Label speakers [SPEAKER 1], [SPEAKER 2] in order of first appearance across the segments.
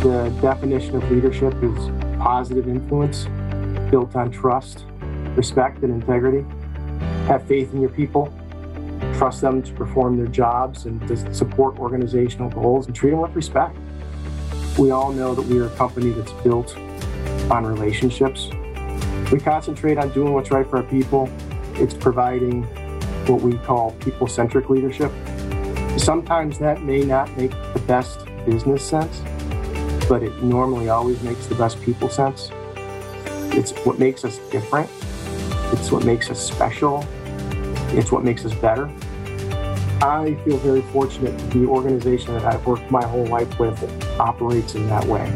[SPEAKER 1] The definition of leadership is positive influence built on trust, respect, and integrity. Have faith in your people, trust them to perform their jobs and to support organizational goals and treat them with respect. We all know that we are a company that's built on relationships. We concentrate on doing what's right for our people. It's providing what we call people centric leadership. Sometimes that may not make the best business sense, but it normally always makes the best people sense. It's what makes us different, it's what makes us special, it's what makes us better. I feel very fortunate the organization that I've worked my whole life with operates in that way.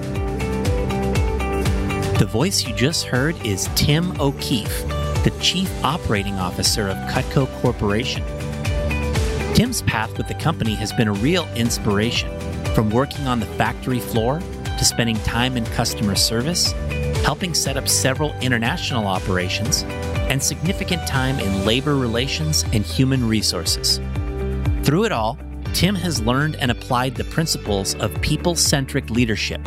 [SPEAKER 2] The voice you just heard is Tim O'Keefe, the Chief Operating Officer of Cutco Corporation. Tim's path with the company has been a real inspiration, from working on the factory floor to spending time in customer service, helping set up several international operations, and significant time in labor relations and human resources. Through it all, Tim has learned and applied the principles of people centric leadership.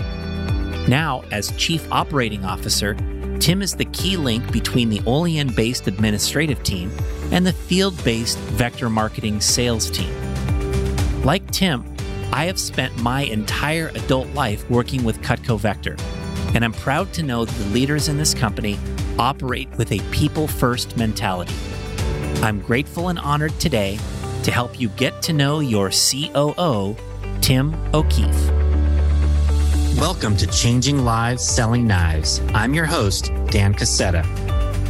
[SPEAKER 2] Now, as Chief Operating Officer, Tim is the key link between the Olean based administrative team and the field based vector marketing sales team. Like Tim, I have spent my entire adult life working with Cutco Vector, and I'm proud to know that the leaders in this company operate with a people first mentality. I'm grateful and honored today to help you get to know your COO, Tim O'Keefe. Welcome to Changing Lives Selling Knives. I'm your host, Dan Cassetta.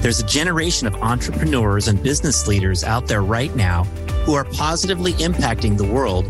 [SPEAKER 2] There's a generation of entrepreneurs and business leaders out there right now who are positively impacting the world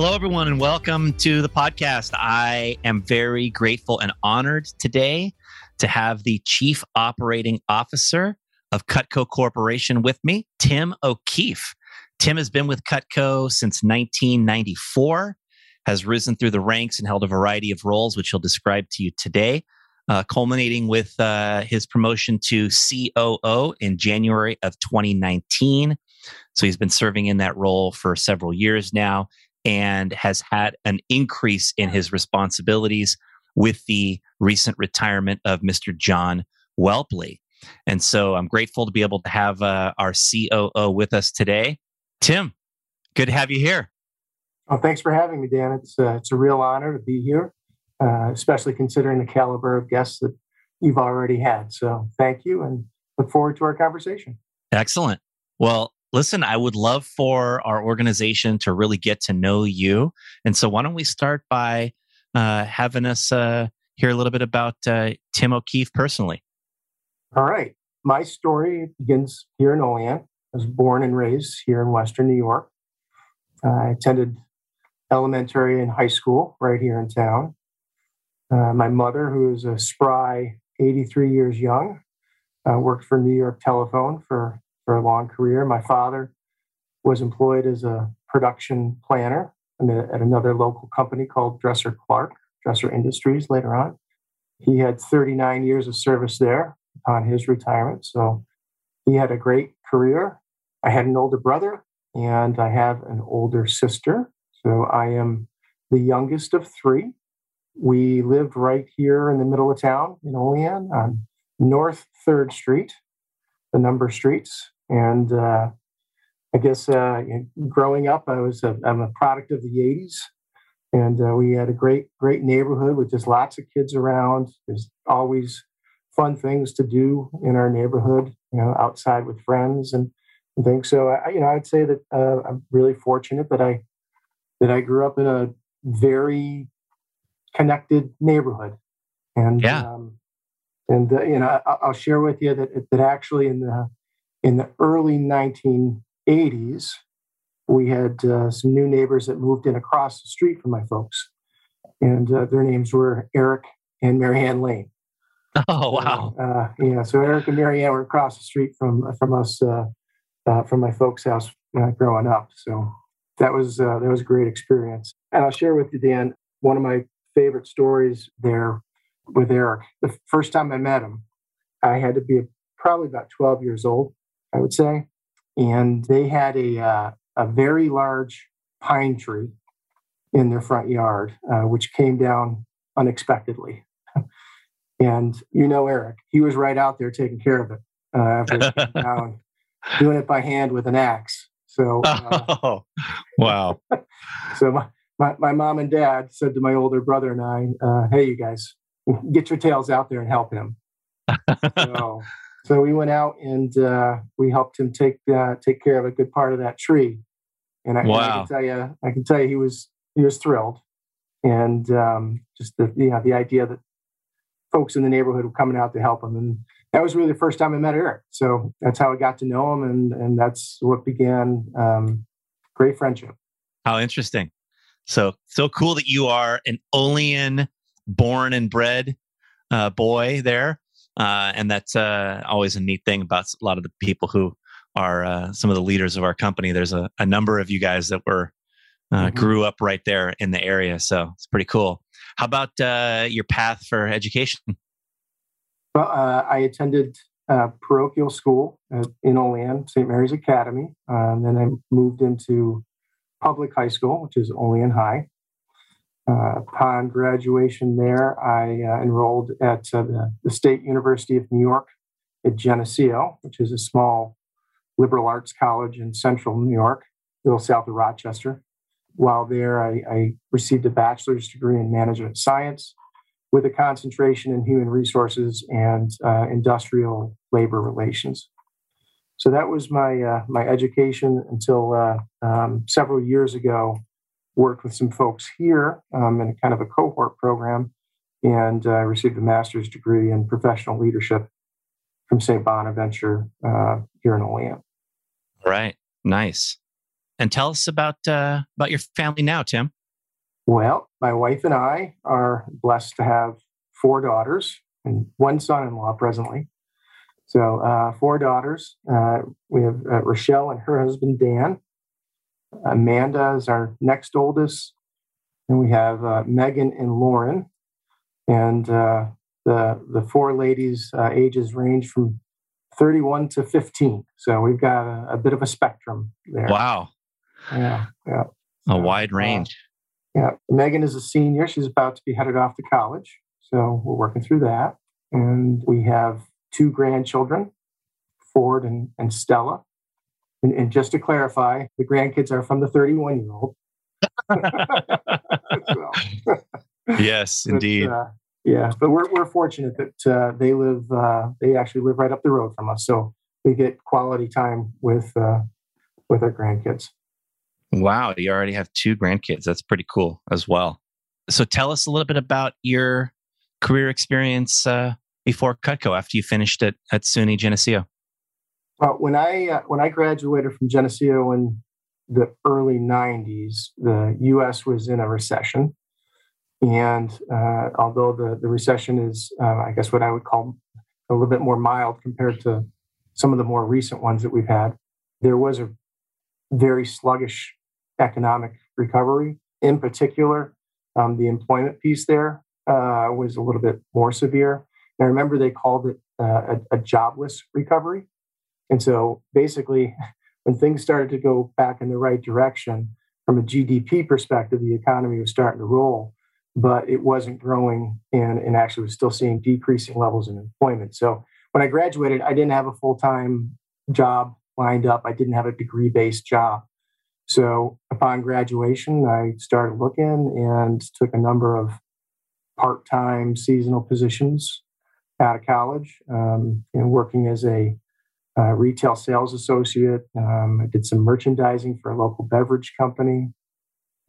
[SPEAKER 2] Hello, everyone, and welcome to the podcast. I am very grateful and honored today to have the Chief Operating Officer of Cutco Corporation with me, Tim O'Keefe. Tim has been with Cutco since 1994, has risen through the ranks and held a variety of roles, which he'll describe to you today, uh, culminating with uh, his promotion to COO in January of 2019. So he's been serving in that role for several years now and has had an increase in his responsibilities with the recent retirement of Mr. John Whelpley. And so I'm grateful to be able to have uh, our COO with us today. Tim, good to have you here.
[SPEAKER 1] Well, thanks for having me, Dan. It's, uh, it's a real honor to be here, uh, especially considering the caliber of guests that you've already had. So thank you and look forward to our conversation.
[SPEAKER 2] Excellent. Well, listen, I would love for our organization to really get to know you. And so why don't we start by uh, having us uh, hear a little bit about uh, Tim O'Keefe personally.
[SPEAKER 1] All right. My story begins here in Olean. I was born and raised here in Western New York. I attended elementary and high school right here in town. Uh, my mother, who is a spry 83 years young, uh, worked for New York Telephone for, for a long career. My father was employed as a production planner at another local company called Dresser Clark, Dresser Industries later on. He had 39 years of service there upon his retirement. So he had a great career. I had an older brother and I have an older sister. So I am the youngest of three. We lived right here in the middle of town in Olean on North 3rd Street, the number streets. And uh, I guess uh, growing up, I was a, I'm a product of the 80s. And uh, we had a great, great neighborhood with just lots of kids around. There's always fun things to do in our neighborhood, you know, outside with friends and, and things. So, I, you know, I'd say that uh, I'm really fortunate that I that I grew up in a very connected neighborhood. And
[SPEAKER 2] yeah.
[SPEAKER 1] Um, and uh, you know, I, will share with you that that actually in the in the early 1980s, we had uh, some new neighbors that moved in across the street from my folks, and uh, their names were Eric and Marianne Laine.
[SPEAKER 2] Oh wow!
[SPEAKER 1] Uh, yeah, so Eric and Marianne were across the street from from us uh, uh, from my folks' house uh, growing up. So that was that was a great experience. And I'll share with you, Dan, one of my favorite stories there with Eric. The first time I met him, I had to be probably about 12 years old, I would say, and they had a a very large pine tree in their front yard, uh, which came down unexpectedly. and you know, Eric, he was right out there taking care of it uh, after down, doing it by hand with an axe. So,
[SPEAKER 2] uh, oh, wow.
[SPEAKER 1] so my, my, my, mom and dad said to my older brother and I, uh, "Hey, you guys, get your tails out there and help him." so, so we went out and uh, we helped him take uh, take care of a good part of that tree. And I, wow. I, can tell you, I can tell you, he was he was thrilled, and um, just the you know the idea that folks in the neighborhood were coming out to help him, and that was really the first time I met Eric. So that's how I got to know him, and and that's what began um, great friendship.
[SPEAKER 2] How interesting! So so cool that you are an Olean born and bred uh, boy there, uh, and that's uh, always a neat thing about a lot of the people who are uh, some of the leaders of our company. There's a, a number of you guys that were uh, mm-hmm. grew up right there in the area, so it's pretty cool. How about uh, your path for education?
[SPEAKER 1] Well, uh, I attended uh, parochial school in Olean, St. Mary's Academy, and then I moved into public high school, which is Olean High. Uh, upon graduation there, I enrolled at the, the State University of New York at Geneseo, which is a small liberal arts college in central New York, a little south of Rochester. While there, I, I received a bachelor's degree in management science with a concentration in human resources and uh, industrial labor relations. So that was my uh, my education until uh, um, several years ago. Worked with some folks here um, in kind of a cohort program, and uh, received a master's degree in professional leadership from St. Bonaventure uh, here in Olean.
[SPEAKER 2] Right. Nice. And tell us about uh, about your family now, Tim.
[SPEAKER 1] Well, my wife and I are blessed to have four daughters and one son-in-law presently. So uh, four daughters. Uh, we have uh, Rochelle and her husband Dan. Amanda is our next oldest, and we have uh, Megan and Lauren. And uh, the the four ladies' ages range from 31 to 15. So we've got a, a bit of a spectrum there.
[SPEAKER 2] Wow.
[SPEAKER 1] Yeah. Yeah.
[SPEAKER 2] A wide uh, range.
[SPEAKER 1] Uh, yeah. Megan is a senior. She's about to be headed off to college. So we're working through that. And we have two grandchildren, Ford and, and Stella. And, and just to clarify, the grandkids are from the 31 year old.
[SPEAKER 2] yes, indeed. Uh,
[SPEAKER 1] yeah, but we're we're fortunate that uh, they live. Uh, they actually live right up the road from us, so we get quality time with uh, with our grandkids.
[SPEAKER 2] Wow, you already have two grandkids. That's pretty cool as well. So tell us a little bit about your career experience uh, before Cutco after you finished at at SUNY Geneseo.
[SPEAKER 1] Well, when I uh, when I graduated from Geneseo in the early '90s, the U.S. was in a recession. And uh, although the, the recession is, uh, I guess, what I would call a little bit more mild compared to some of the more recent ones that we've had, there was a very sluggish economic recovery. In particular, um, the employment piece there uh, was a little bit more severe. And I remember they called it uh, a, a jobless recovery. And so basically, when things started to go back in the right direction, from a GDP perspective, the economy was starting to roll but it wasn't growing and, and actually was still seeing decreasing levels in employment. So when I graduated, I didn't have a full time job lined up. I didn't have a degree based job. So upon graduation, I started looking and took a number of part-time seasonal positions out of college, um, and working as a uh, retail sales associate. Um, I did some merchandising for a local beverage company.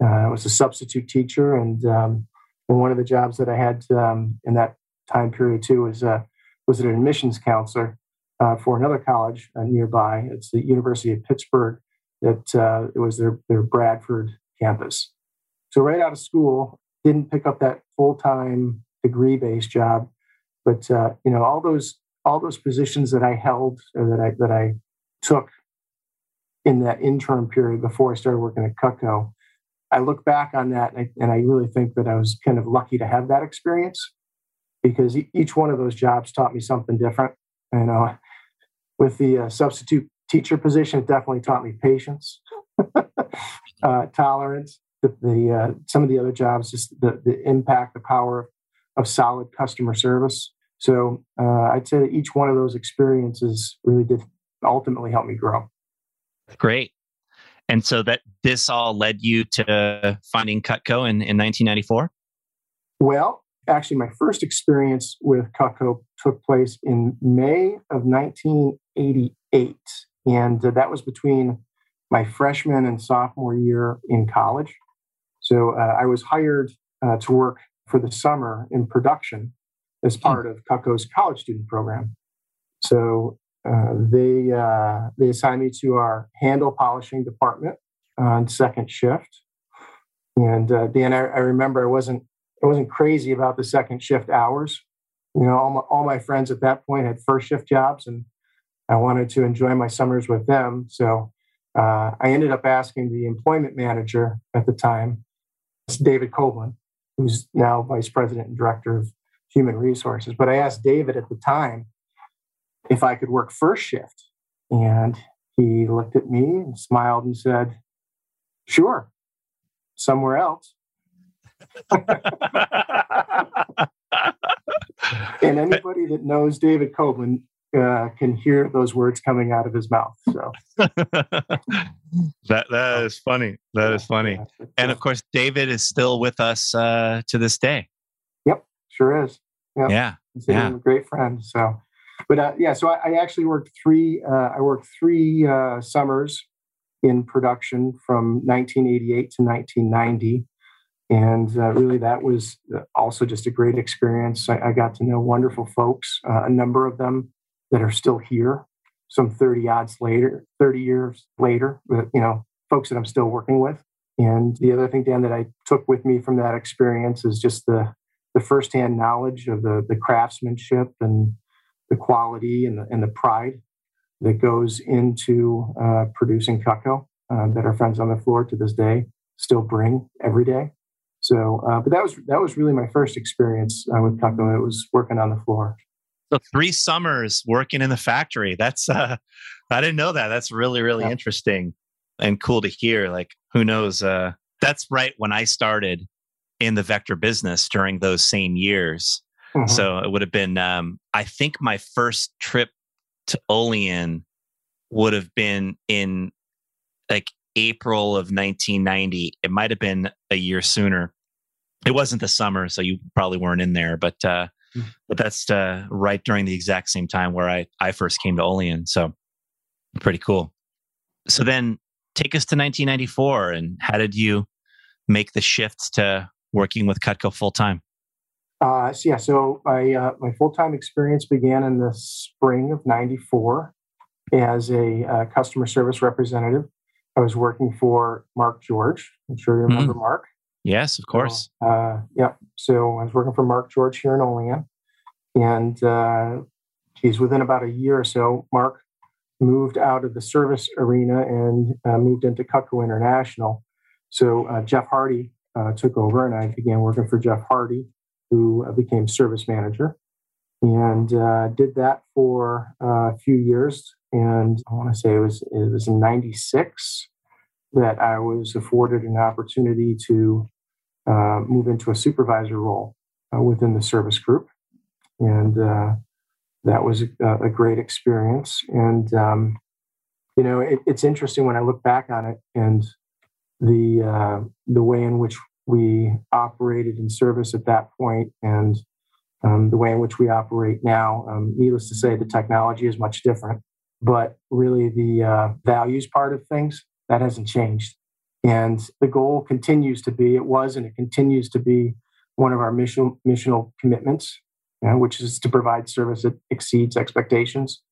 [SPEAKER 1] Uh, I was a substitute teacher, and, um, and one of the jobs that I had um, in that time period too was uh, was an admissions counselor uh, for another college uh, nearby. It's the University of Pittsburgh. That uh, it was their their Bradford campus. So right out of school, didn't pick up that full time degree based job, but you know all those all those positions that I held or that I that I took in that interim period before I started working at Cutco, I look back on that and I, and I really think that I was kind of lucky to have that experience because each one of those jobs taught me something different. You know, with the uh, substitute teacher position, it definitely taught me patience, uh, tolerance. The, the uh, some of the other jobs, just the, the impact, the power of solid customer service. So uh, I'd say that each one of those experiences really did ultimately help me grow.
[SPEAKER 2] Great. And so that this all led you to finding Cutco in, in 1994?
[SPEAKER 1] Well, actually, my first experience with Cutco took place in May of 1988. And uh, that was between my freshman and sophomore year in college. So uh, I was hired uh, to work for the summer in production as hmm. part of Cutco's college student program. So uh, they uh, they assigned me to our handle polishing department on second shift. And uh, Dan, I, I, remember I wasn't I wasn't crazy about the second shift hours. You know, all my, all my friends at that point had first shift jobs, and I wanted to enjoy my summers with them. So uh, I ended up asking the employment manager at the time, David Coblin, who's now vice president and director of human resources. But I asked David at the time if I could work first shift. And he looked at me and smiled and said, Sure, somewhere else. and anybody that knows David Coblin uh, can hear those words coming out of his mouth. So
[SPEAKER 2] that that is funny. That is funny. And of course, David is still with us uh, to this day.
[SPEAKER 1] Sure is.
[SPEAKER 2] Yep. Yeah,
[SPEAKER 1] he's yeah. a great friend. So, but uh, yeah, so I, I, actually worked three. Uh, I worked three uh, summers in production from 1988 to 1990 and uh, really that was uh, also just a great experience i, I got to know wonderful folks uh, a number of them that are still here some 30 odds later 30 years later you know folks that i'm still working with and the other thing dan that i took with me from that experience is just the the firsthand knowledge of the the craftsmanship and the quality and the, and the pride that goes into uh, producing Cutco uh, that our friends on the floor to this day still bring every day. So, uh, but that was that was really my first experience uh, with Cutco. It was working on the floor.
[SPEAKER 2] So three summers working in the factory. That's uh, I didn't know that. That's really really yeah. interesting and cool to hear. Like who knows? Uh, that's right when I started in the vector business during those same years. Mm-hmm. So it would have been. Um, I think my first trip to Olean would have been in like April of 1990. It might have been a year sooner it wasn't the summer, so you probably weren't in there, but uh, mm-hmm. but that's uh, right during the exact same time where I I first came to Olean. So pretty cool. So then take us to 1994, and how did you make the shift to working with Cutco full time?
[SPEAKER 1] Uh, so yeah, so I, uh, my full time experience began in the spring of '94 as a uh, customer service representative. I was working for Mark George. I'm sure you remember mm. Mark.
[SPEAKER 2] Yes, of course.
[SPEAKER 1] So, uh, yeah. So I was working for Mark George here in Olean. And uh, geez, within about a year or so, Mark moved out of the service arena and uh, moved into Cutco International. So uh, Jeff Hardy uh, took over, and I began working for Jeff Hardy, who uh, became service manager, and uh, did that for a few years. And I want to say it was it was in '96 that I was afforded an opportunity to uh, move into a supervisor role uh, within the service group. And uh, that was a, a, great experience. And, um, you know, it, it's interesting when I look back on it and the uh, the way in which we operated in service at that point and um, the way in which we operate now. Um, needless to say, the technology is much different, but really the uh, values part of things that hasn't changed. And the goal continues to be, it was and it continues to be one of our mission, missional commitments, you know, which is to provide service that exceeds expectations.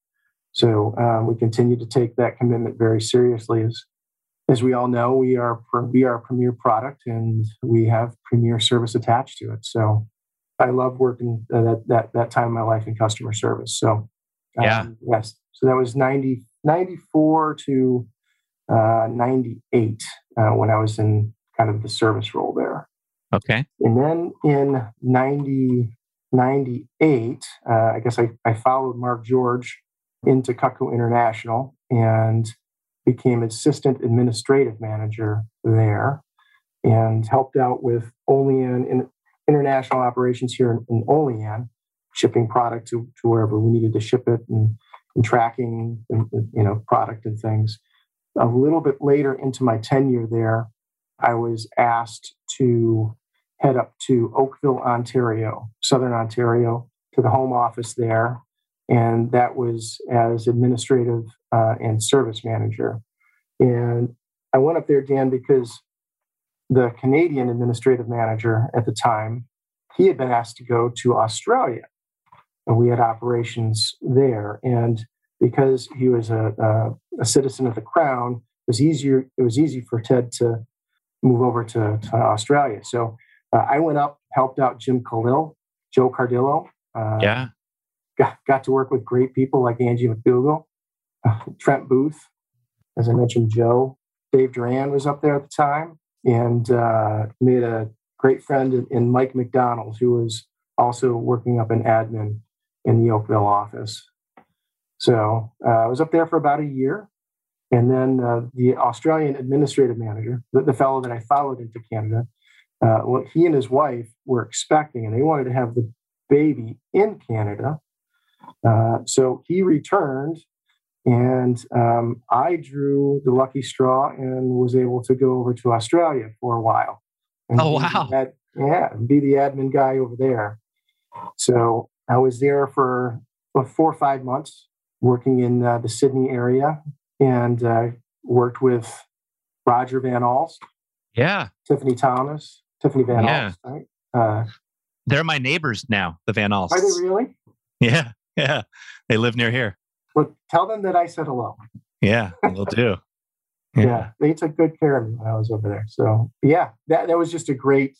[SPEAKER 1] So um, we continue to take that commitment very seriously. As, as we all know, we are we are a premier product and we have premier service attached to it. So I love working uh, that that that time of my life in customer service. So
[SPEAKER 2] um, yeah,
[SPEAKER 1] yes. So that was 90, 94 to uh, 98 uh, when I was in kind of the service role there.
[SPEAKER 2] Okay.
[SPEAKER 1] And then in 90, 98, uh, I guess I, I followed Mark George into Cutco International and became assistant administrative manager there and helped out with Olean in international operations here in, in Olean, shipping product to, to wherever we needed to ship it and, and tracking and, you know product and things. A little bit later into my tenure there, I was asked to head up to Oakville, Ontario, Southern Ontario, to the home office there. And that was as administrative uh, and service manager. And I went up there, Dan, because the Canadian administrative manager at the time, he had been asked to go to Australia. And we had operations there. And because he was a, a, a citizen of the Crown, it was easier. It was easy for Ted to move over to, to Australia. So uh, I went up, helped out Jim Khalil, Joe Cardillo.
[SPEAKER 2] Uh, yeah.
[SPEAKER 1] Got, got to work with great people like Angie McDougall, Trent Booth, as I mentioned, Joe. Dave Duran was up there at the time and uh, made a great friend in, in, Mike McDonald, who was also working up in admin in the Oakville office. So uh, I was up there for about a year. And then uh, the Australian administrative manager, the, the fellow that I followed into Canada, uh, well, he and his wife were expecting, and they wanted to have the baby in Canada. Uh, so he returned, and um, I drew the lucky straw and was able to go over to Australia for a while.
[SPEAKER 2] oh wow!
[SPEAKER 1] Ad, yeah, be the admin guy over there. So I was there for four or five months, working in uh, the Sydney area, and uh, worked with Roger Van Alst.
[SPEAKER 2] Yeah.
[SPEAKER 1] Tiffany Thomas, Tiffany Van yeah. Alst, right? Uh,
[SPEAKER 2] They're my neighbors now, the Van Alsts.
[SPEAKER 1] Are they really?
[SPEAKER 2] Yeah, yeah. They live near here.
[SPEAKER 1] Well, tell them that I said hello.
[SPEAKER 2] Yeah, we'll do.
[SPEAKER 1] Yeah. yeah. they took good care of me when I was over there. So yeah, that that was just a great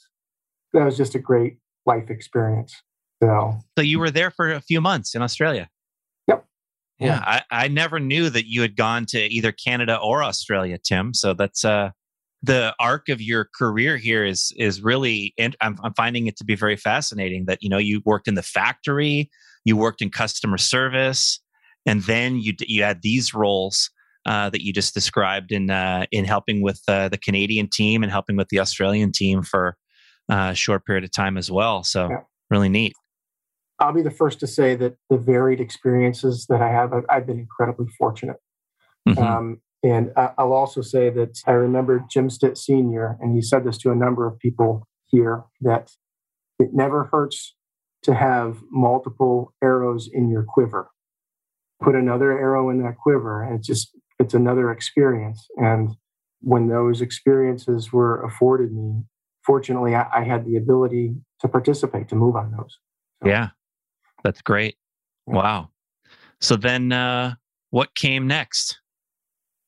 [SPEAKER 1] that was just a great life experience. So
[SPEAKER 2] So you were there for a few months in Australia.
[SPEAKER 1] Yep.
[SPEAKER 2] Yeah, yeah. I, I never knew that you had gone to either Canada or Australia, Tim. So that's uh the arc of your career here is is really and I'm, I'm finding it to be very fascinating that you know you worked in the factory you worked in customer service and then you you had these roles uh, that you just described in uh, in helping with uh, the Canadian team and helping with the Australian team for uh, a short period of time as well. So yeah. really neat.
[SPEAKER 1] I'll be the first to say that the varied experiences that I have, I've, I've been incredibly fortunate. Mm-hmm. Um, and I'll also say that I remember Jim Stitt Sr., and he said this to a number of people here that it never hurts to have multiple arrows in your quiver. Put another arrow in that quiver, and it's just it's another experience. And when those experiences were afforded me, fortunately, I, I had the ability to participate, to move on those.
[SPEAKER 2] So, yeah, that's great. Yeah. Wow. So then, uh, what came next?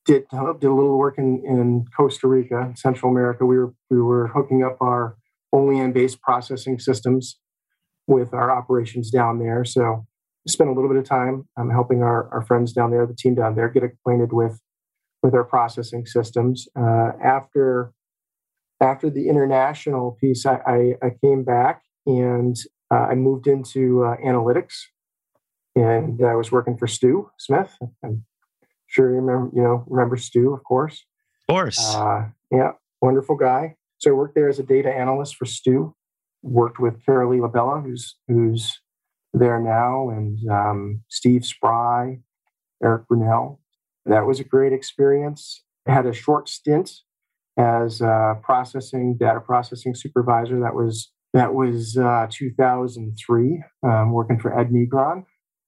[SPEAKER 1] did did a little work in, in Costa Rica, Central America. We were we were hooking up our Olean based processing systems with our operations down there. So spent a little bit of time um, helping our, our friends down there, the team down there, get acquainted with with our processing systems. Uh, after after the international piece, I, I, I came back and uh, I moved into uh, analytics, and I was working for Stu Smith. I'm Sure, you remember, you know, remember Stu, of course.
[SPEAKER 2] Of course. Uh,
[SPEAKER 1] yeah, wonderful guy. So I worked there as a data analyst for Stu. Worked with Carolee Labella, who's who's there now, and um, Steve Spry, Eric Brunel. That was a great experience. I had a short stint as a processing data processing supervisor. That was that was uh, 2003, um, working for Ed Negron,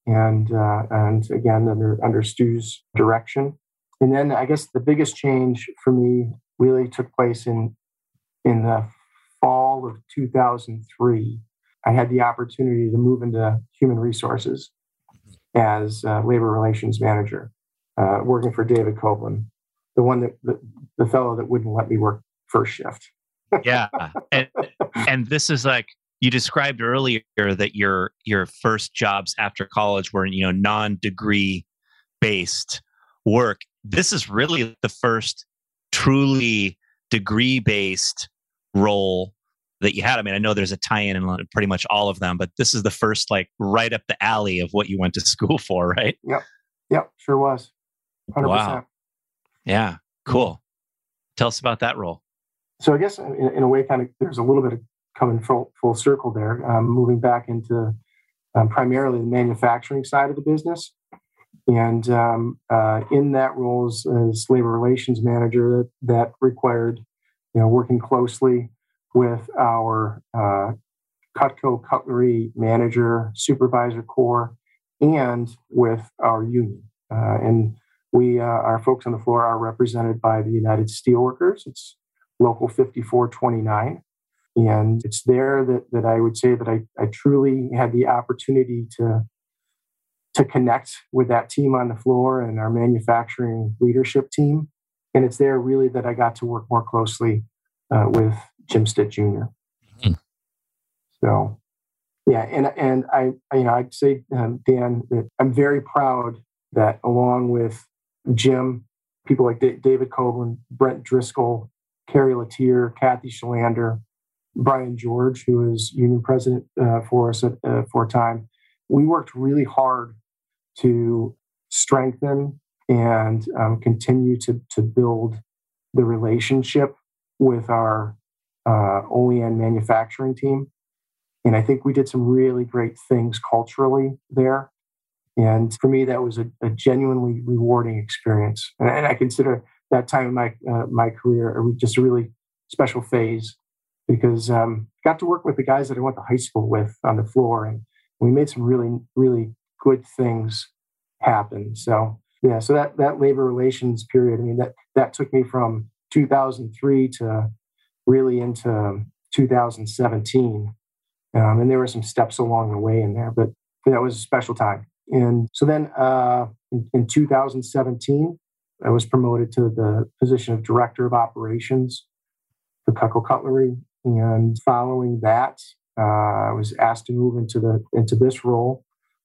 [SPEAKER 1] and uh, and again under under Stu's direction. And then I guess the biggest change for me really took place in in the fall of 2003. I had the opportunity to move into human resources as labor relations manager, uh, working for David Copeland, the one that the, the fellow that wouldn't let me work first shift.
[SPEAKER 2] yeah, and, and this is like you described earlier that your your first jobs after college were you know non-degree based work this is really the first truly degree based role that you had. I mean i know there's a tie-in in pretty much all of them but this is the first like right up the alley of what you went to school for right?
[SPEAKER 1] Yep. Yep sure was. 100%. wow.
[SPEAKER 2] yeah cool. Tell us about that role.
[SPEAKER 1] So i guess in, in a way kind of there's a little bit of coming full, full circle there, um, moving back into um, primarily the manufacturing side of the business. And um, uh, in that role as, as, labor relations manager, that, that required, you know, working closely with our uh, Cutco cutlery manager, supervisor corps, and with our union. Uh, and we, uh, our folks on the floor are represented by the United Steelworkers. It's local 5429. And it's there that, that I would say that I, I truly had the opportunity to, to connect with that team on the floor and our manufacturing leadership team. And it's there really that I got to work more closely uh, with Jim Stitt Jr. Mm-hmm. So, yeah, and and I, you know, I'd say um, Dan that I'm very proud that along with Jim, people like D- David Copeland, Brent Driscoll, Carrie Latier, Kathy Shalander, Brian George, who was union president uh, for us at, uh, for a time, we worked really hard to strengthen and um, continue to, to build the relationship with our uh, OEM manufacturing team. And I think we did some really great things culturally there. And for me, that was a, a genuinely rewarding experience. And, and, I consider that time in my, uh, my career just a really special phase because um, got to work with the guys that I went to high school with on the floor, and we made some really, really good things happen. So yeah, so that that labor relations period, I mean that that took me from 2003 to really into 2017, um, and there were some steps along the way in there, but that was a special time. And so then uh, in, in 2017, I was promoted to the position of director of operations for Cutco Cutlery and following that, uh, I was asked to move into the into this role,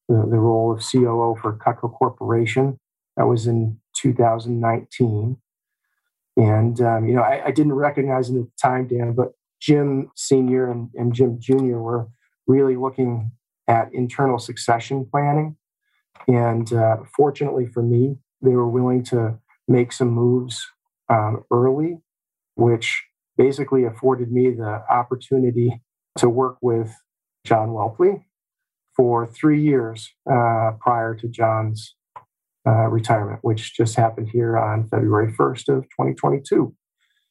[SPEAKER 1] the, the role of COO for Cutco Corporation. That was in 2019. And um, you know, I, I, didn't recognize it at the time, Dan, but Jim Senior and, and Jim Junior were really looking at internal succession planning. And uh, fortunately for me, they were willing to make some moves um, early, which basically afforded me the opportunity to work with John Whelpley for three years uh, prior to John's uh, retirement, which just happened here on February 1st of 2022.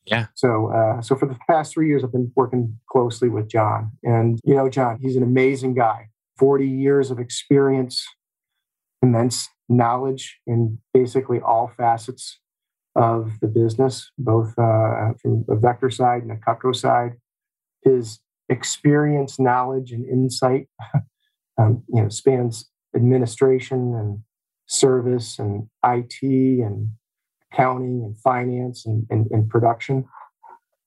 [SPEAKER 2] Yeah.
[SPEAKER 1] So, uh, so for the past three years, I've been working closely with John, and you know, John, he's an amazing guy. Forty years of experience, immense knowledge in basically all facets of the business, both uh, from the Vector side and the Cutco side. His experience, knowledge, and insight, um, you know, spans administration and service and IT and accounting and finance and, and, and production.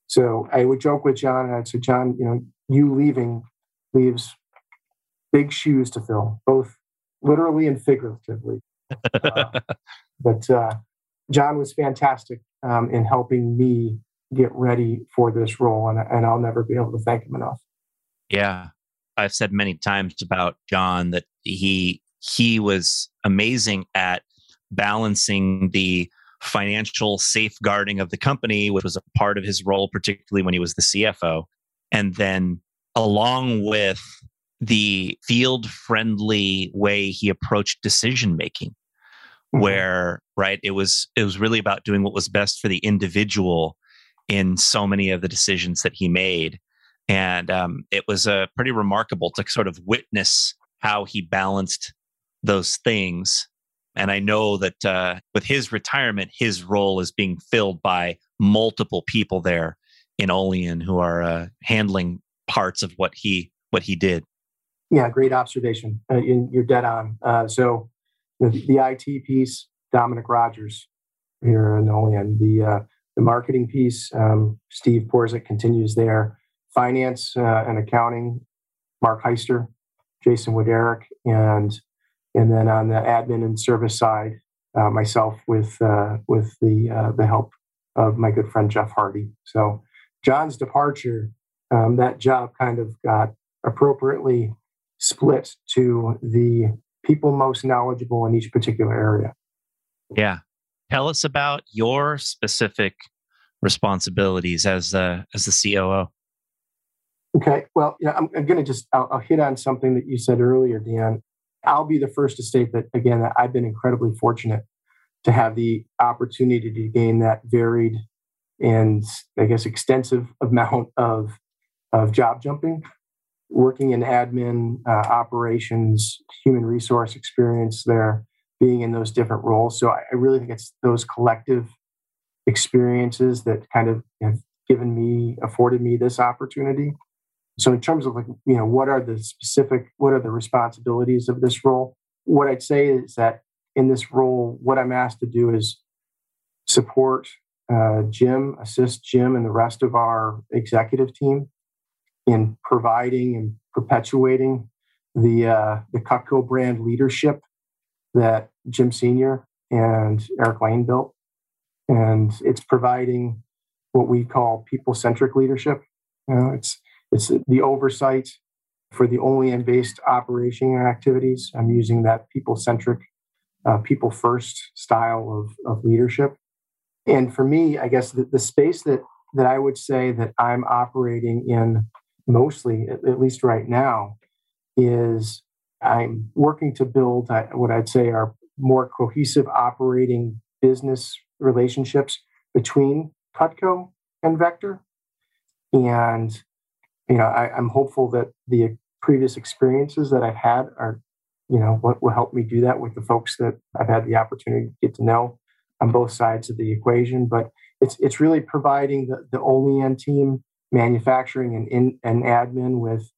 [SPEAKER 1] So I would joke with John, and I'd say, John, you know, you leaving leaves big shoes to fill, both literally and figuratively. Uh, but uh, John was fantastic um, in helping me get ready for this role, and, and I'll never be able to thank him enough.
[SPEAKER 2] Yeah, I've said many times about John that he he was amazing at balancing the financial safeguarding of the company, which was a part of his role, particularly when he was the CFO, and then along with the field friendly way he approached decision making mm-hmm. where right it was it was really about doing what was best for the individual in so many of the decisions that he made. And um, it was uh, pretty remarkable to sort of witness how he balanced those things. And I know that uh, with his retirement, his role is being filled by multiple people there in Olean who are uh, handling parts of what he what he did.
[SPEAKER 1] Yeah, great observation. Uh, you're dead on. Uh, so the, the, IT piece, Dominic Rogers here in Olean. The uh, the marketing piece, um, Steve Porzik continues there. Finance uh, and accounting, Mark Heister, Jason Wooderick, and and then on the admin and service side, uh, myself with uh, with the uh, the help of my good friend Jeff Hardy. So John's departure, um, that job kind of got appropriately split to the people most knowledgeable in each particular area.
[SPEAKER 2] Yeah, Tell us about your specific responsibilities as the as the COO.
[SPEAKER 1] Okay, well, yeah, I'm, I'm going to just I'll, I'll, hit on something that you said earlier, Dan. I'll be the first to state that again. I've been incredibly fortunate to have the opportunity to gain that varied and I guess extensive amount of of job jumping, working in admin, uh, operations, human resource experience there, being in those different roles. So I, I really think it's those collective experiences that kind of have given me, afforded me this opportunity. So in terms of like, you know, what are the specific, what are the responsibilities of this role? What I'd say is that in this role, what I'm asked to do is support uh, Jim, assist Jim and the rest of our executive team in providing and perpetuating the uh, the Cutco brand leadership that Jim Senior and Eric Laine built, and it's providing what we call people-centric leadership. You know, it's it's the oversight for the Olean-based operation and activities. I'm using that people-centric, uh, people-first style of, of leadership. And for me, I guess the, the space that that I would say that I'm operating in mostly, at, at least right now, is I'm working to build what I'd say are more cohesive operating business relationships between Cutco and Vector. And, you know, I, am hopeful that the previous experiences that I've had are, you know, what will help me do that with the folks that I've had the opportunity to get to know on both sides of the equation. But it's it's really providing the, the Olean team, manufacturing and in and admin with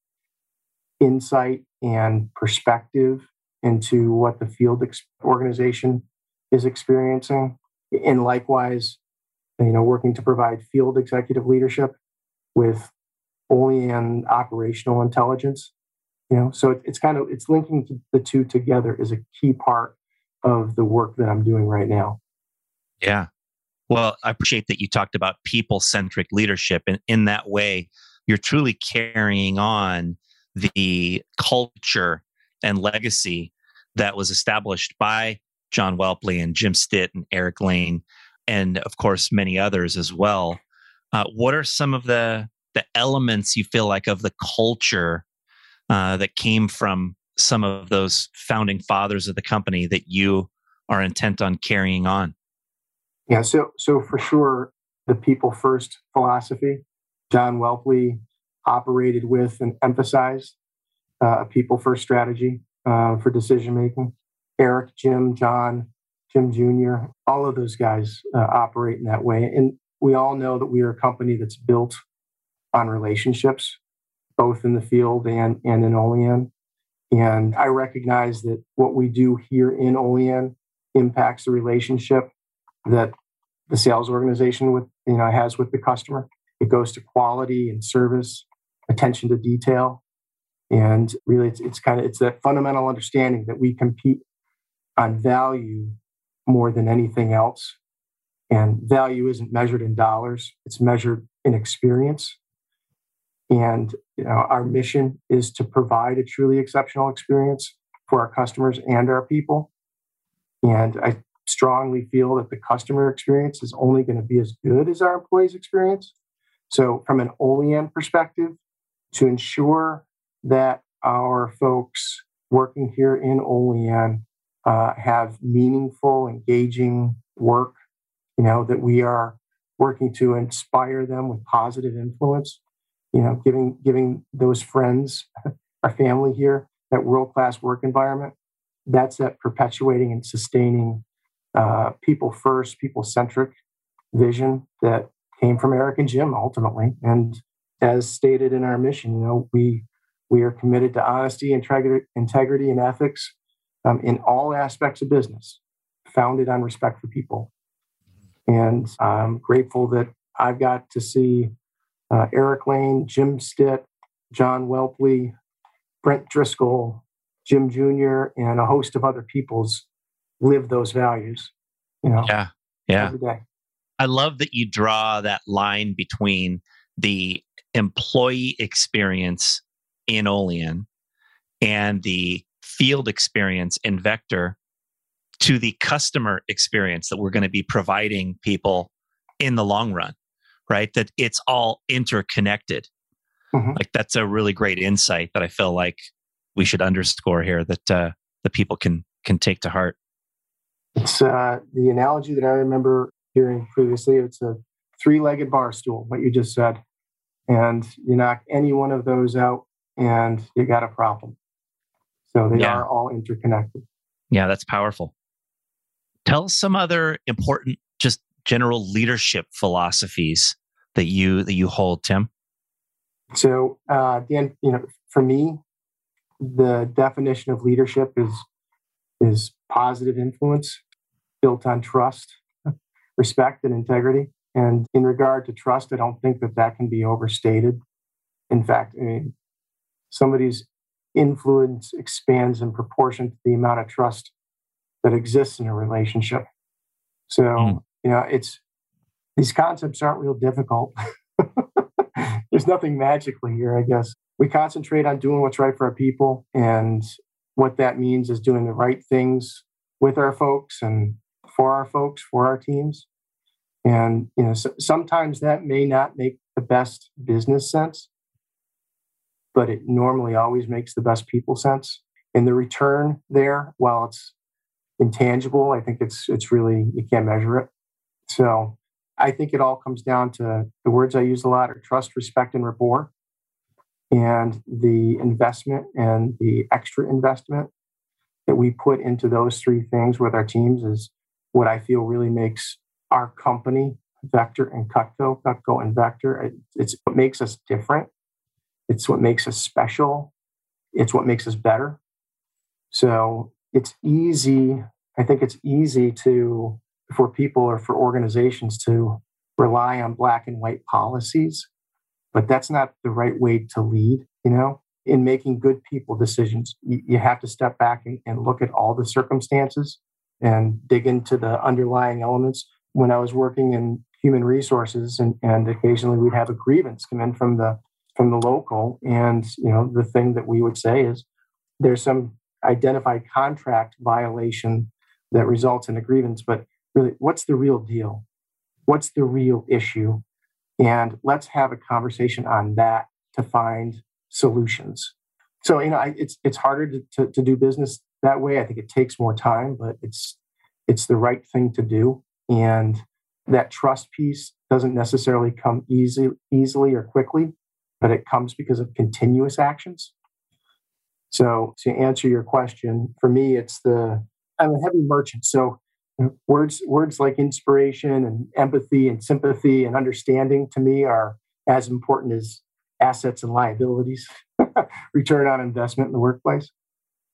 [SPEAKER 1] insight and perspective into what the field ex- organization is experiencing. And likewise, you know, working to provide field executive leadership with Olean operational intelligence. You know, so it, it's kind of it's linking the two together is a key part of the work that I'm doing right now.
[SPEAKER 2] Yeah. Well, I appreciate that you talked about people centric leadership. And in that way, you're truly carrying on the culture and legacy that was established by John Whelpley and Jim Stitt and Eric Laine, and of course many others as well. Uh, what are some of the the elements you feel like of the culture uh, that came from some of those founding fathers of the company that you are intent on carrying on?
[SPEAKER 1] Yeah, so so for sure, the people first philosophy. John Whelpley operated with and emphasized uh, a people first strategy uh, for decision making. Eric, Jim, John, Jim Jr., all of those guys uh, operate in that way. And we all know that we are a company that's built on relationships, both in the field and, and in Olean. And I recognize that what we do here in Olean impacts the relationship that the sales organization with you know has with the customer. It goes to quality and service, attention to detail, and really it's, it's kind of it's that fundamental understanding that we compete on value more than anything else and value isn't measured in dollars it's measured in experience and you know our mission is to provide a truly exceptional experience for our customers and our people and i strongly feel that the customer experience is only going to be as good as our employees experience so from an OEM perspective to ensure that our folks working here in Olean uh, have meaningful, engaging work. You know that we are working to inspire them with positive influence, you know, giving giving those friends, our family here, that world class work environment. That's that perpetuating and sustaining uh, people first, people centric vision that came from Eric and Jim ultimately. And as stated in our mission, you know, we we are committed to honesty, integrity, integrity and ethics um, in all aspects of business, founded on respect for people. And I'm grateful that I've got to see uh, Eric Laine, Jim Stitt, John Whelpley, Brent Driscoll, Jim Jr., and a host of other peoples live those values. You know,
[SPEAKER 2] yeah, yeah.
[SPEAKER 1] Every day.
[SPEAKER 2] I love that you draw that line between the employee experience in Olean and the field experience in Vector to the customer experience that we're going to be providing people in the long run, right? That it's all interconnected. Mm-hmm. Like that's a really great insight that I feel like we should underscore here that uh, the people can can take to heart.
[SPEAKER 1] It's uh, the analogy that I remember hearing previously. It's a three-legged bar stool. What you just said, and you knock any one of those out, and you got a problem. So they yeah. are all interconnected.
[SPEAKER 2] Yeah, that's powerful. Tell us some other important, just general leadership philosophies that you that you hold, Tim.
[SPEAKER 1] So, uh, Dan, you know, for me, the definition of leadership is is positive influence built on trust, respect, and integrity. And in regard to trust, I don't think that that can be overstated. In fact, I mean, somebody's influence expands in proportion to the amount of trust that exists in a relationship. So, mm. you know, it's these concepts aren't real difficult. There's nothing magically here, I guess. We concentrate on doing what's right for our people. And what that means is doing the right things with our folks and for our folks, for our teams. And, you know, so sometimes that may not make the best business sense, but it normally always makes the best people sense. And the return there, while it's intangible, I think it's it's really you can't measure it. So I think it all comes down to the words I use a lot are trust, respect, and rapport. And the investment and the extra investment that we put into those three things with our teams is what I feel really makes our company, Vector and Cutco, Cutco and Vector, it's what makes us different it's what makes us special. It's what makes us better. So it's easy. I think it's easy to, for people or for organizations to rely on black and white policies, but that's not the right way to lead. You know, in making good people decisions, you, have to step back and, and look at all the circumstances and dig into the underlying elements. When I was working in human resources and, and occasionally we'd have a grievance come in from the from the local. And, you know, the thing that we would say is there's some identified contract violation that results in a grievance, but really, what's the real deal? What's the real issue? And let's have a conversation on that to find solutions. So, you know, I, it's it's harder to, to, to do business that way. I think it takes more time, but it's it's the right thing to do. And that trust piece doesn't necessarily come easy, easily or quickly but it comes because of continuous actions. So, to answer your question, for me, it's the I'm a heavy merchant. So, words words like inspiration and empathy and sympathy and understanding to me are as important as assets and liabilities, return on investment in the workplace.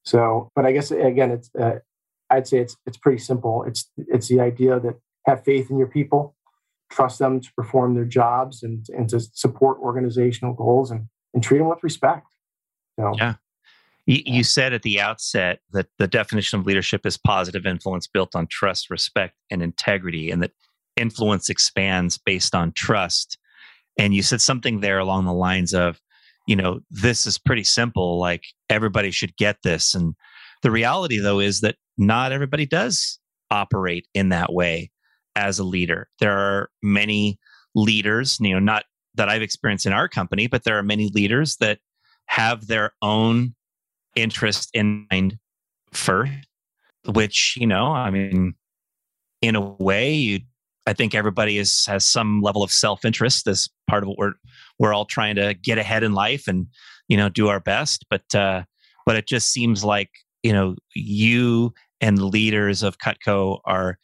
[SPEAKER 1] So, but I guess again, it's uh, I'd say it's it's pretty simple. It's it's the idea that have faith in your people, trust them to perform their jobs and, and to support organizational goals and, and treat them with respect.
[SPEAKER 2] So, yeah. You, you said at the outset that the definition of leadership is positive influence built on trust, respect, and integrity, and that influence expands based on trust. And you said something there along the lines of, you know, this is pretty simple. Like everybody should get this. And the reality, though, is that not everybody does operate in that way as a leader. There are many leaders, you know, not that I've experienced in our company, but there are many leaders that have their own interest in mind first, which, you know, I mean, in a way, you I think everybody is has some level of self interest as part of what we're we're all trying to get ahead in life and you know do our best. But uh, but it just seems like you know you and the leaders of Cutco are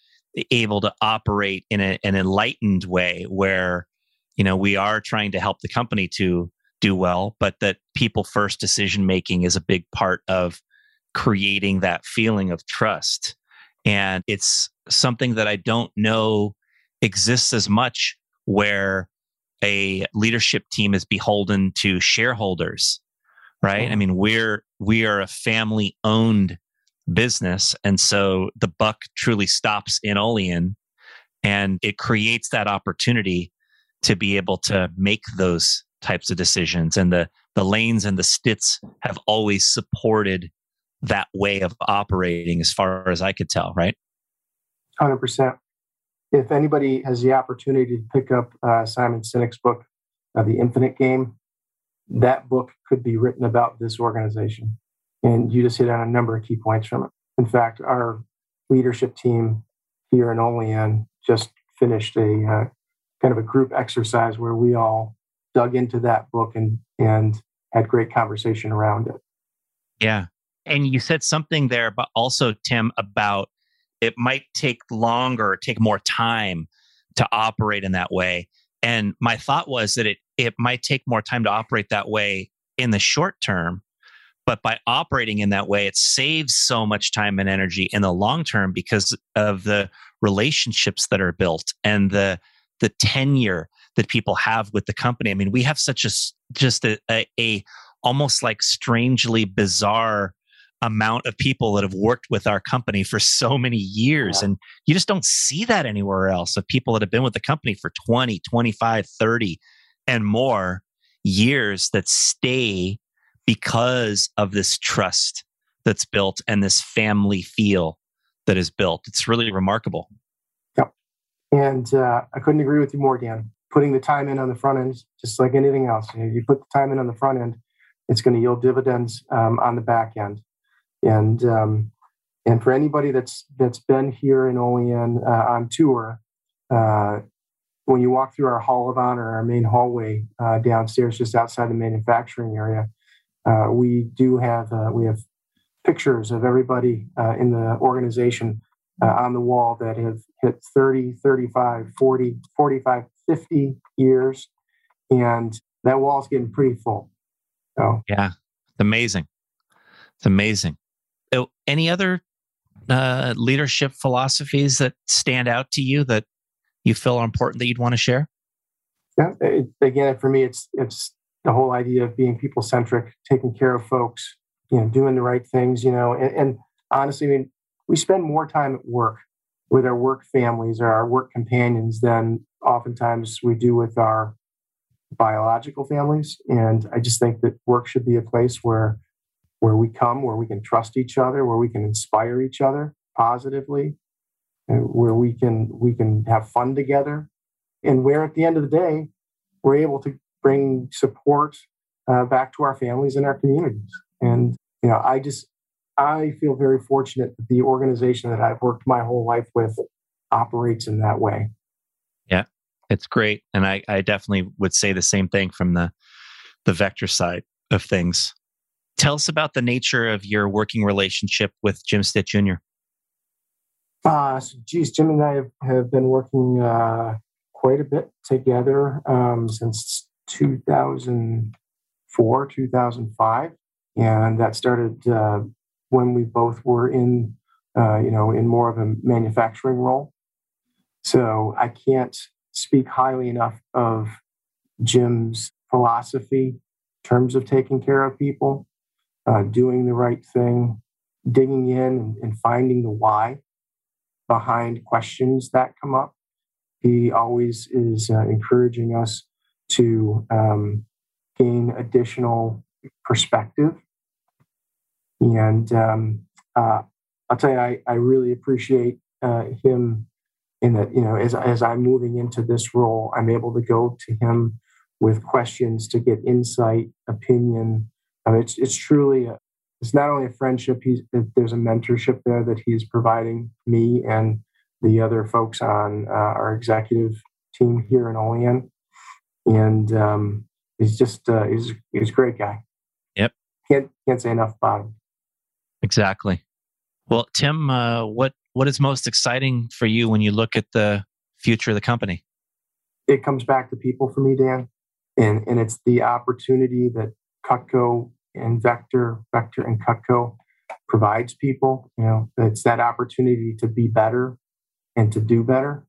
[SPEAKER 2] able to operate in a, an enlightened way where you know we are trying to help the company to do well, but that people first decision making is a big part of creating that feeling of trust. And it's something that I don't know exists as much where a leadership team is beholden to shareholders right i mean we're we are a family owned business and so the buck truly stops in olean and it creates that opportunity to be able to make those types of decisions and the the Laines and the Stitts have always supported that way of operating as far as i could tell right?
[SPEAKER 1] 100% if anybody has the opportunity to pick up uh, simon sinek's book uh, the infinite game that book could be written about this organization and you just hit on a number of key points from it. In fact our leadership team here in olean just finished a uh, kind of a group exercise where we all dug into that book and and had great conversation around it.
[SPEAKER 2] Yeah. And you said something there, but also, Tim, about it might take longer, take more time to operate in that way. And my thought was that it it might take more time to operate that way in the short term, but by operating in that way, it saves so much time and energy in the long term because of the relationships that are built and the the tenure that people have with the company. I mean, we have such a just a, a, a almost like strangely bizarre amount of people that have worked with our company for so many years yeah. and you just don't see that anywhere else of people that have been with the company for 20 25 30 and more years that stay because of this trust that's built and this family feel that is built it's really remarkable
[SPEAKER 1] yep and uh, i couldn't agree with you more dan putting the time in on the front end, just like anything else. You, know, you put the time in on the front end, it's going to yield dividends um, on the back end. And um, and for anybody that's that's been here in Olean uh, on tour, uh, when you walk through our Hall of Honor, our main hallway uh, downstairs, just outside the manufacturing area, uh, we do have uh, we have pictures of everybody uh, in the organization on the wall that have hit 30, 35, 40, 45 50 years, and that wall's getting pretty full. So
[SPEAKER 2] yeah, it's amazing. It's amazing. Oh, any other uh, leadership philosophies that stand out to you that you feel are important that you'd want to share?
[SPEAKER 1] Yeah, it, again, for me, it's it's the whole idea of being people centric, taking care of folks, you know, doing the right things, you know, and, and honestly, I mean, we spend more time at work with our work families or our work companions than oftentimes we do with our biological families. And I just think that work should be a place where where we come, where we can trust each other, where we can inspire each other positively, where we can we can have fun together, and where at the end of the day we're able to bring support uh, back to our families and our communities. And you know, I just I feel very fortunate that the organization that I've worked my whole life with operates in that way.
[SPEAKER 2] It's great. And I, I definitely would say the same thing from the, the vector side of things. Tell us about the nature of your working relationship with Jim Stitt Jr.
[SPEAKER 1] Uh, so geez, Jim and I have, have been working uh, quite a bit together um, since 2004, 2005. And that started uh, when we both were in, uh, you know, in more of a manufacturing role. So I can't speak highly enough of Jim's philosophy in terms of taking care of people, uh, doing the right thing, digging in and, finding the why behind questions that come up. He always is uh, encouraging us to um, gain additional perspective and um, uh, I'll tell you, I, I really appreciate uh, him in that, you know, as, as I'm moving into this role, I'm able to go to him with questions to get insight, opinion. Um, it's, it's truly, a, it's not only a friendship, he's, there's a mentorship there that he's providing me and the other folks on uh, our executive team here in Olean. And um, he's just uh, he's he's a great guy.
[SPEAKER 2] Yep.
[SPEAKER 1] Can't can't say enough about him.
[SPEAKER 2] Exactly. Well, Tim, uh, what what is most exciting for you when you look at the future of the company?
[SPEAKER 1] It comes back to people for me, Dan, and and it's the opportunity that Cutco and Vector, Vector and Cutco provides people. You know, it's that opportunity to be better and to do better.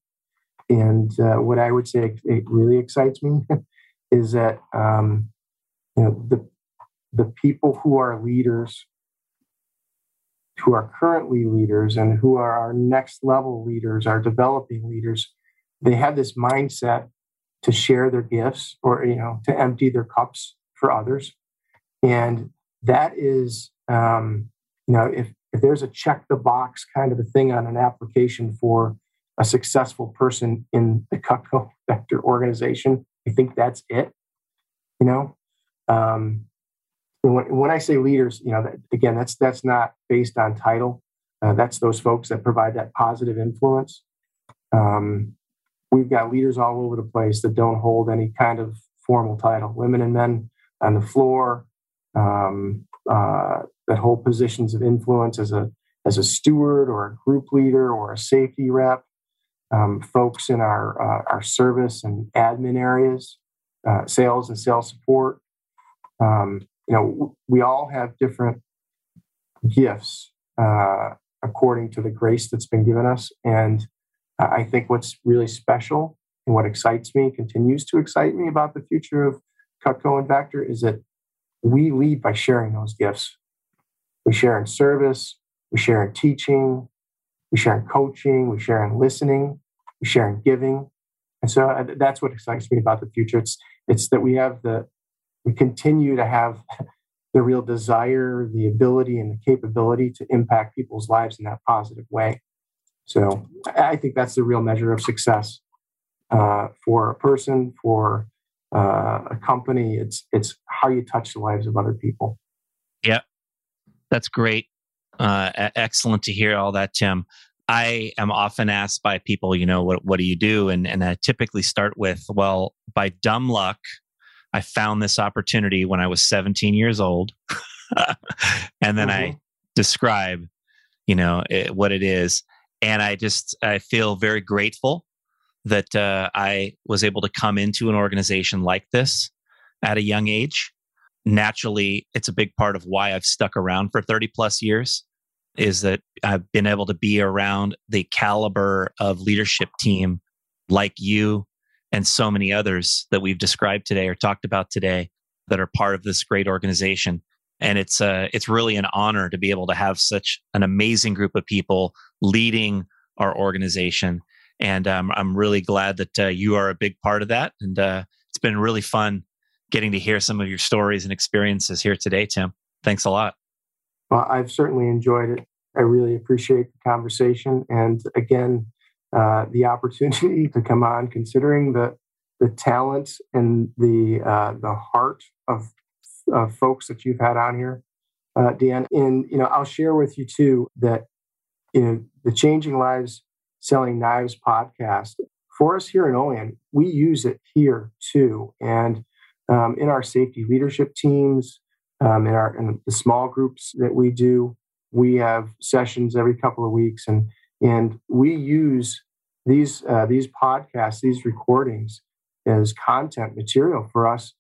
[SPEAKER 1] And uh, what I would say it really excites me is that um, you know the the people who are leaders, who are currently leaders, and who are our next level leaders, our developing leaders, they have this mindset to share their gifts or you know to empty their cups for others, and that is um, you know if if there's a check the box kind of a thing on an application for a successful person in the Cutco Vector organization, I think that's it. You know, um, when, when I say leaders, you know, that, again, that's that's not based on title. Uh, that's those folks that provide that positive influence. Um, we've got leaders all over the place that don't hold any kind of formal title. Women and men on the floor um, uh, that hold positions of influence as a as a steward or a group leader or a safety rep um, folks in our uh, our service and admin areas, uh, sales and sales support. Um, you know, we all have different gifts uh, according to the grace that's been given us, and I think what's really special and what excites me, continues to excite me about the future of Cutco and Vector is that we lead by sharing those gifts. We share in service, we share in teaching, we share in coaching, we share in listening, we share in giving. And so uh, that's what excites me about the future. It's it's that we have the we continue to have the real desire, the ability, and the capability to impact people's lives in that positive way. So I think that's the real measure of success uh, for a person, for uh, a company. It's it's how you touch the lives of other people.
[SPEAKER 2] Yeah, that's great. Uh, excellent to hear all that, Tim. I am often asked by people, you know, what what do you do? And and I typically start with, well, by dumb luck, I found this opportunity when I was 17 years old, and then mm-hmm. I describe, you know, it, what it is, and I just I feel very grateful that uh, I was able to come into an organization like this at a young age. Naturally, it's a big part of why I've stuck around for 30 plus years is that I've been able to be around the caliber of leadership team like you and so many others that we've described today or talked about today that are part of this great organization. And it's uh, it's really an honor to be able to have such an amazing group of people leading our organization. And um, I'm really glad that uh, you are a big part of that. And uh, it's been really fun getting to hear some of your stories and experiences here today, Tim. Thanks a lot.
[SPEAKER 1] Well, I've certainly enjoyed it. I really appreciate the conversation, and again, uh, the opportunity to come on, considering the the talent and the uh, the heart of of folks that you've had on here, uh, Dan. And you know, I'll share with you too that you know the Changing Lives Selling Knives podcast for us here in Olean, we use it here too, and um, in our safety leadership teams, um, in our in the small groups that we do. We have sessions every couple of weeks, and and we use these uh, these podcasts, these recordings, as content material for us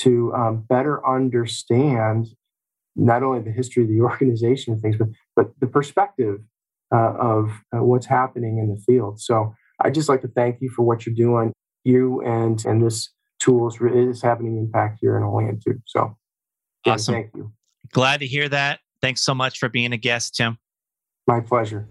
[SPEAKER 1] to um, better understand not only the history of the organization and things, but but the perspective uh, of uh, what's happening in the field. So I just like to thank you for what you're doing. You and and this tool is, is having an impact here in Olean too. So
[SPEAKER 2] Awesome.
[SPEAKER 1] Thank you.
[SPEAKER 2] Glad to hear that. Thanks so much for being a guest, Tim.
[SPEAKER 1] My pleasure.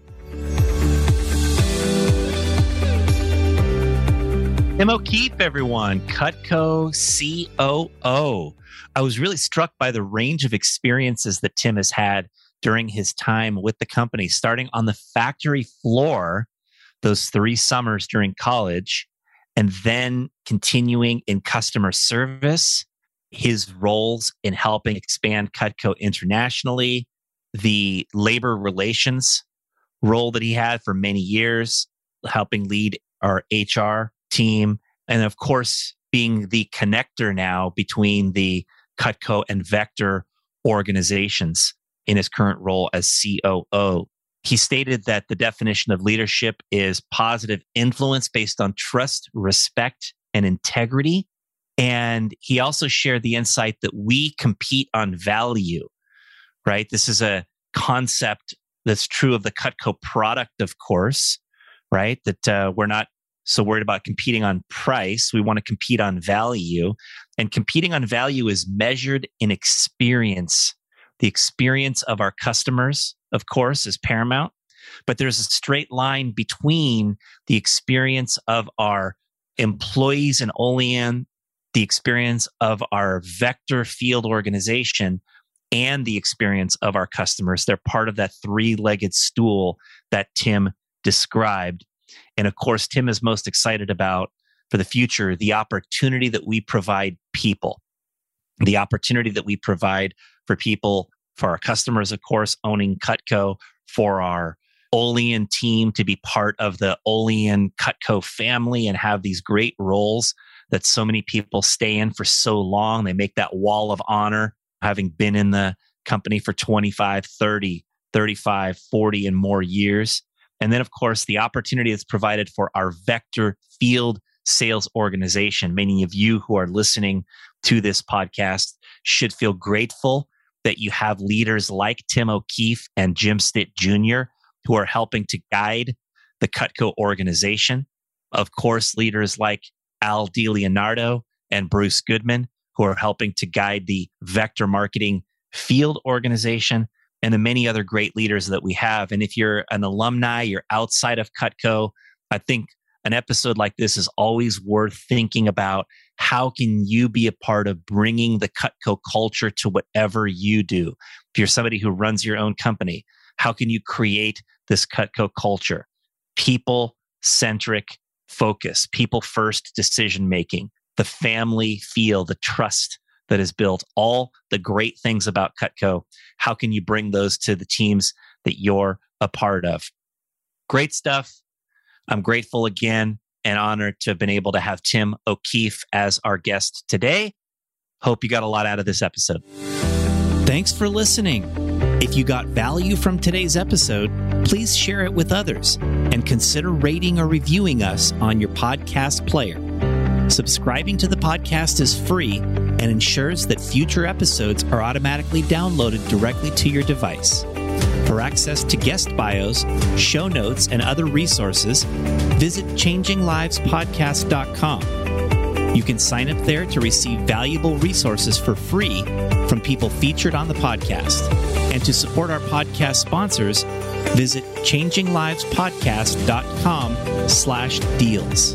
[SPEAKER 2] Tim O'Keefe, everyone, Cutco COO. I was really struck by the range of experiences that Tim has had during his time with the company, starting on the factory floor those three summers during college, and then continuing in customer service his roles in helping expand Cutco internationally, the labor relations role that he had for many years, helping lead our HR team. And of course, being the connector now between the Cutco and Vector organizations in his current role as COO. He stated that the definition of leadership is positive influence based on trust, respect, and integrity. And he also shared the insight that we compete on value, right? This is a concept that's true of the Cutco product, of course, right? That uh, we're not so worried about competing on price. We want to compete on value. And competing on value is measured in experience. The experience of our customers, of course, is paramount. But there's a straight line between the experience of our employees in Olean, the experience of our vector field organization, and the experience of our customers. They're part of that three legged stool that Tim described. And of course, Tim is most excited about for the future the opportunity that we provide people, the opportunity that we provide for people, for our customers, of course, owning Cutco, for our Olean team to be part of the Olean Cutco family and have these great roles that so many people stay in for so long. They make that wall of honor, having been in the company for 25, 30, 35, 40, and more years. And then, of course, the opportunity that's provided for our Vector field sales organization. Many of you who are listening to this podcast should feel grateful that you have leaders like Tim O'Keefe and Jim Stitt Jr., who are helping to guide the Cutco organization. Of course, leaders like Al DiLeonardo and Bruce Goodman, who are helping to guide the Vector Marketing field organization and the many other great leaders that we have. And if you're an alumni, you're outside of Cutco, I think an episode like this is always worth thinking about how can you be a part of bringing the Cutco culture to whatever you do. If you're somebody who runs your own company, how can you create this Cutco culture? People centric focus, people first decision making, the family feel, the trust that is built, all the great things about Cutco. How can you bring those to the teams that you're a part of? Great stuff. I'm grateful again and honored to have been able to have Tim O'Keefe as our guest today. Hope you got a lot out of this episode.
[SPEAKER 3] Thanks for listening. If you got value from today's episode, please share it with others and consider rating or reviewing us on your podcast player. Subscribing to the podcast is free and ensures that future episodes are automatically downloaded directly to your device. For access to guest bios, show notes, and other resources, visit changinglivespodcast.com. You can sign up there to receive valuable resources for free from people featured on the podcast. And to support our podcast sponsors, visit changinglivespodcast.com slash deals.